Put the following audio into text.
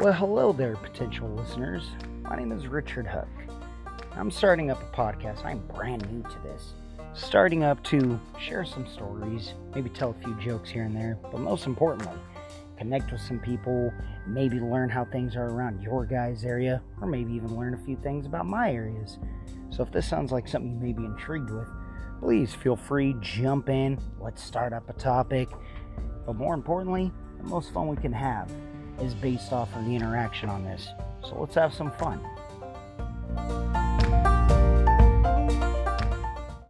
Well, hello there, potential listeners. My name is Richard Hook. I'm starting up a podcast. I'm brand new to this. Starting up to share some stories, maybe tell a few jokes here and there, but most importantly, connect with some people, maybe learn how things are around your guys' area, or maybe even learn a few things about my areas. So if this sounds like something you may be intrigued with, please feel free, jump in, let's start up a topic. But more importantly, the most fun we can have is based off of the interaction on this. So let's have some fun.